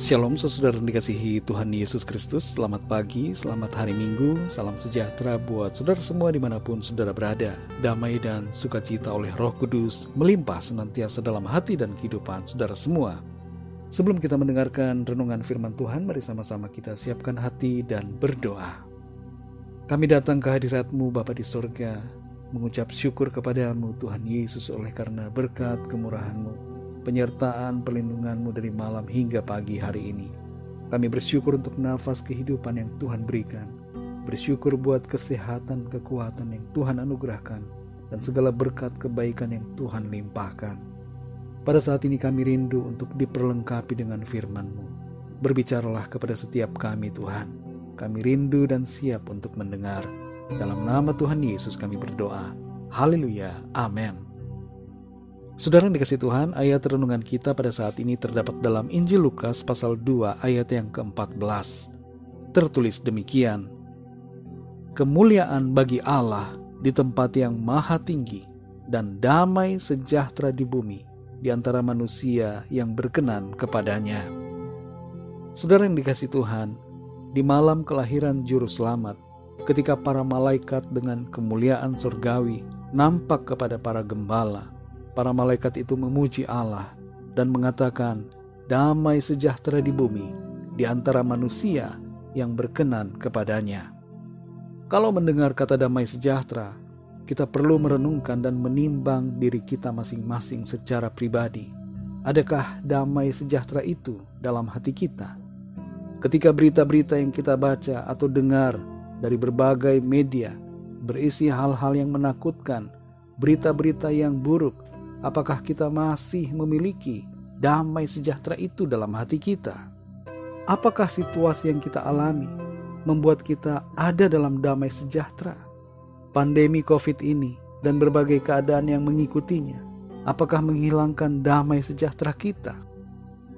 Shalom saudara dikasihi Tuhan Yesus Kristus. Selamat pagi, selamat hari Minggu. Salam sejahtera buat saudara semua di mana pun saudara berada. Damai dan sukacita oleh roh kudus Melimpah senantiasa dalam hati dan kehidupan saudara semua. Sebelum kita mendengarkan renungan firman Tuhan Mari sama-sama kita siapkan hati dan berdoa. Kami datang ke hadiratmu Bapa di sorga Mengucap syukur kepadamu Tuhan Yesus oleh karena berkat kemurahanmu penyertaan perlindunganmu dari malam hingga pagi hari ini. Kami bersyukur untuk nafas kehidupan yang Tuhan berikan. Bersyukur buat kesehatan, kekuatan yang Tuhan anugerahkan, dan segala berkat kebaikan yang Tuhan limpahkan. Pada saat ini kami rindu untuk diperlengkapi dengan firman-Mu. Berbicaralah kepada setiap kami Tuhan. Kami rindu dan siap untuk mendengar. Dalam nama Tuhan Yesus kami berdoa. Haleluya. Amin. Saudara yang dikasih Tuhan, ayat renungan kita pada saat ini terdapat dalam Injil Lukas pasal 2 ayat yang ke-14. Tertulis demikian, Kemuliaan bagi Allah di tempat yang maha tinggi dan damai sejahtera di bumi di antara manusia yang berkenan kepadanya. Saudara yang dikasih Tuhan, di malam kelahiran Juru Selamat, ketika para malaikat dengan kemuliaan surgawi nampak kepada para gembala, para malaikat itu memuji Allah dan mengatakan, "Damai sejahtera di bumi di antara manusia yang berkenan kepadanya." Kalau mendengar kata damai sejahtera, kita perlu merenungkan dan menimbang diri kita masing-masing secara pribadi. Adakah damai sejahtera itu dalam hati kita? Ketika berita-berita yang kita baca atau dengar dari berbagai media berisi hal-hal yang menakutkan, berita-berita yang buruk, apakah kita masih memiliki damai sejahtera itu dalam hati kita? Apakah situasi yang kita alami membuat kita ada dalam damai sejahtera? Pandemi COVID ini dan berbagai keadaan yang mengikutinya, apakah menghilangkan damai sejahtera kita?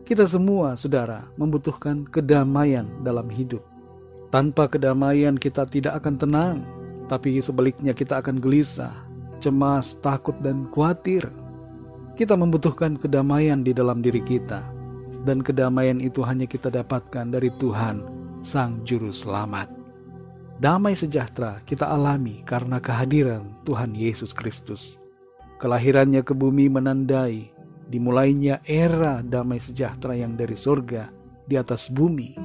Kita semua, saudara, membutuhkan kedamaian dalam hidup. Tanpa kedamaian, kita tidak akan tenang, tapi sebaliknya kita akan gelisah, cemas, takut, dan khawatir. Kita membutuhkan kedamaian di dalam diri kita, dan kedamaian itu hanya kita dapatkan dari Tuhan, Sang Juru Selamat. Damai sejahtera kita alami karena kehadiran Tuhan Yesus Kristus. Kelahirannya ke bumi menandai dimulainya era damai sejahtera yang dari surga di atas bumi.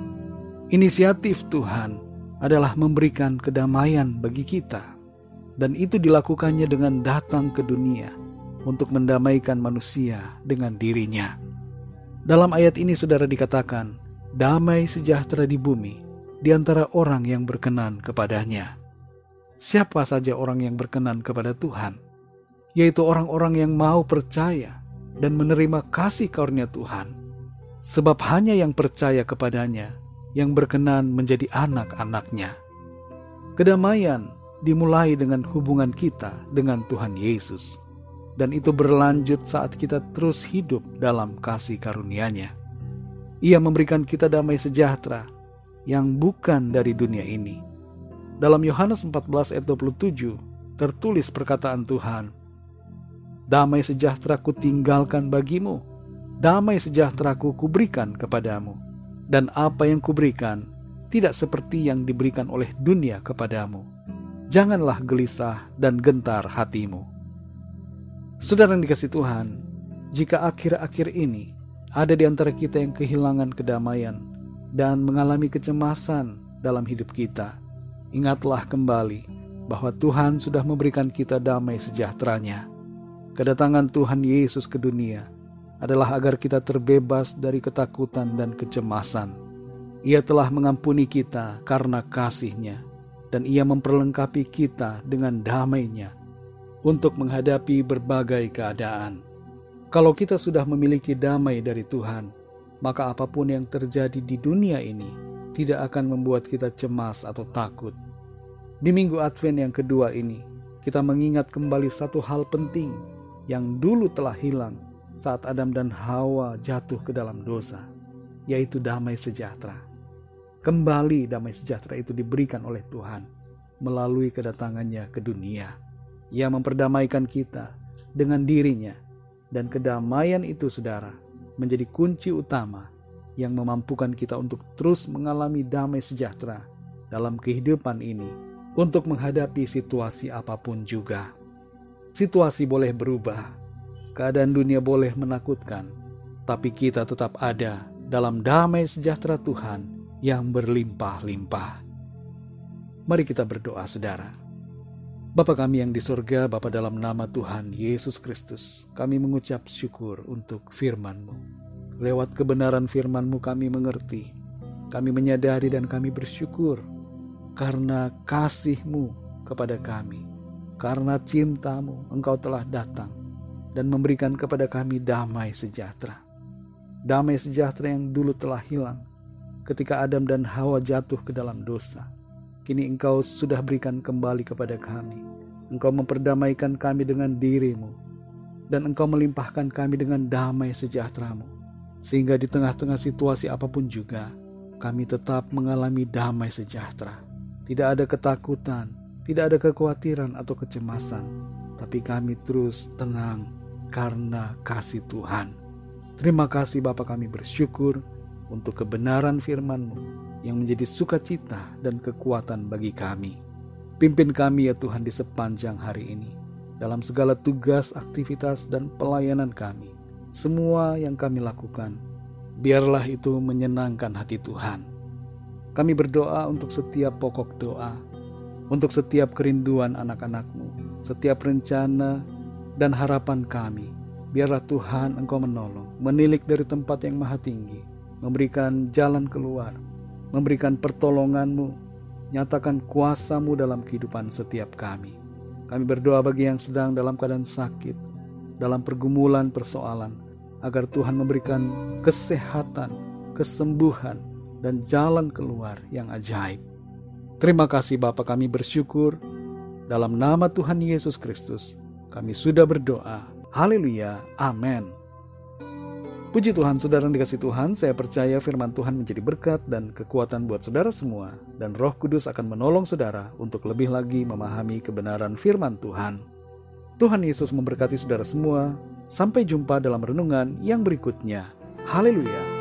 Inisiatif Tuhan adalah memberikan kedamaian bagi kita, dan itu dilakukannya dengan datang ke dunia untuk mendamaikan manusia dengan dirinya. Dalam ayat ini saudara dikatakan, damai sejahtera di bumi di antara orang yang berkenan kepadanya. Siapa saja orang yang berkenan kepada Tuhan? Yaitu orang-orang yang mau percaya dan menerima kasih karunia Tuhan. Sebab hanya yang percaya kepadanya yang berkenan menjadi anak-anaknya. Kedamaian dimulai dengan hubungan kita dengan Tuhan Yesus dan itu berlanjut saat kita terus hidup dalam kasih karunia-Nya. Ia memberikan kita damai sejahtera yang bukan dari dunia ini. Dalam Yohanes 14 ayat 27 tertulis perkataan Tuhan, Damai sejahtera ku tinggalkan bagimu, damai sejahtera ku kuberikan kepadamu, dan apa yang kuberikan tidak seperti yang diberikan oleh dunia kepadamu. Janganlah gelisah dan gentar hatimu Saudara yang dikasih Tuhan, jika akhir-akhir ini ada di antara kita yang kehilangan kedamaian dan mengalami kecemasan dalam hidup kita, ingatlah kembali bahwa Tuhan sudah memberikan kita damai sejahteranya. Kedatangan Tuhan Yesus ke dunia adalah agar kita terbebas dari ketakutan dan kecemasan. Ia telah mengampuni kita karena kasihnya, dan ia memperlengkapi kita dengan damainya untuk menghadapi berbagai keadaan. Kalau kita sudah memiliki damai dari Tuhan, maka apa pun yang terjadi di dunia ini tidak akan membuat kita cemas atau takut. Di minggu Advent yang kedua ini, kita mengingat kembali satu hal penting yang dulu telah hilang saat Adam dan Hawa jatuh ke dalam dosa, yaitu damai sejahtera. Kembali damai sejahtera itu diberikan oleh Tuhan melalui kedatangannya ke dunia. Ia memperdamaikan kita dengan dirinya dan kedamaian itu saudara menjadi kunci utama yang memampukan kita untuk terus mengalami damai sejahtera dalam kehidupan ini untuk menghadapi situasi apa pun juga. Situasi boleh berubah, keadaan dunia boleh menakutkan, tapi kita tetap ada dalam damai sejahtera Tuhan yang berlimpah-limpah. Mari kita berdoa, saudara. Bapa kami yang di surga, Bapa dalam nama Tuhan Yesus Kristus, kami mengucap syukur untuk firman-Mu. Lewat kebenaran firman-Mu kami mengerti, kami menyadari dan kami bersyukur karena kasih-Mu kepada kami. Karena cintamu engkau telah datang dan memberikan kepada kami damai sejahtera. Damai sejahtera yang dulu telah hilang ketika Adam dan Hawa jatuh ke dalam dosa. Kini engkau sudah berikan kembali kepada kami. Engkau memperdamaikan kami dengan dirimu. Dan engkau melimpahkan kami dengan damai sejahteramu sehingga di tengah-tengah situasi apa pun juga, kami tetap mengalami damai sejahtera. Tidak ada ketakutan, tidak ada kekhawatiran atau kecemasan, tapi kami terus tenang karena kasih Tuhan. Terima kasih Bapak kami bersyukur untuk kebenaran firman-Mu yang menjadi sukacita dan kekuatan bagi kami. Pimpin kami ya Tuhan di sepanjang hari ini dalam segala tugas, aktivitas, dan pelayanan kami semua yang kami lakukan, biarlah itu menyenangkan hati Tuhan. Kami berdoa untuk setiap pokok doa, untuk setiap kerinduan anak-anakmu, setiap rencana dan harapan kami. Biarlah Tuhan Engkau menolong, menilik dari tempat yang maha tinggi, memberikan jalan keluar, memberikan pertolonganmu, nyatakan kuasamu dalam kehidupan setiap kami. Kami berdoa bagi yang sedang dalam keadaan sakit, dalam pergumulan persoalan, agar Tuhan memberikan kesehatan, kesembuhan, dan jalan keluar yang ajaib. Terima kasih Bapa kami bersyukur. Dalam nama Tuhan Yesus Kristus, kami sudah berdoa. Haleluya. Amin. Puji Tuhan, saudara yang dikasih Tuhan, saya percaya firman Tuhan menjadi berkat dan kekuatan buat saudara semua, dan roh kudus akan menolong saudara untuk lebih lagi memahami kebenaran firman Tuhan. Tuhan Yesus memberkati saudara semua. Sampai jumpa dalam renungan yang berikutnya. Haleluya!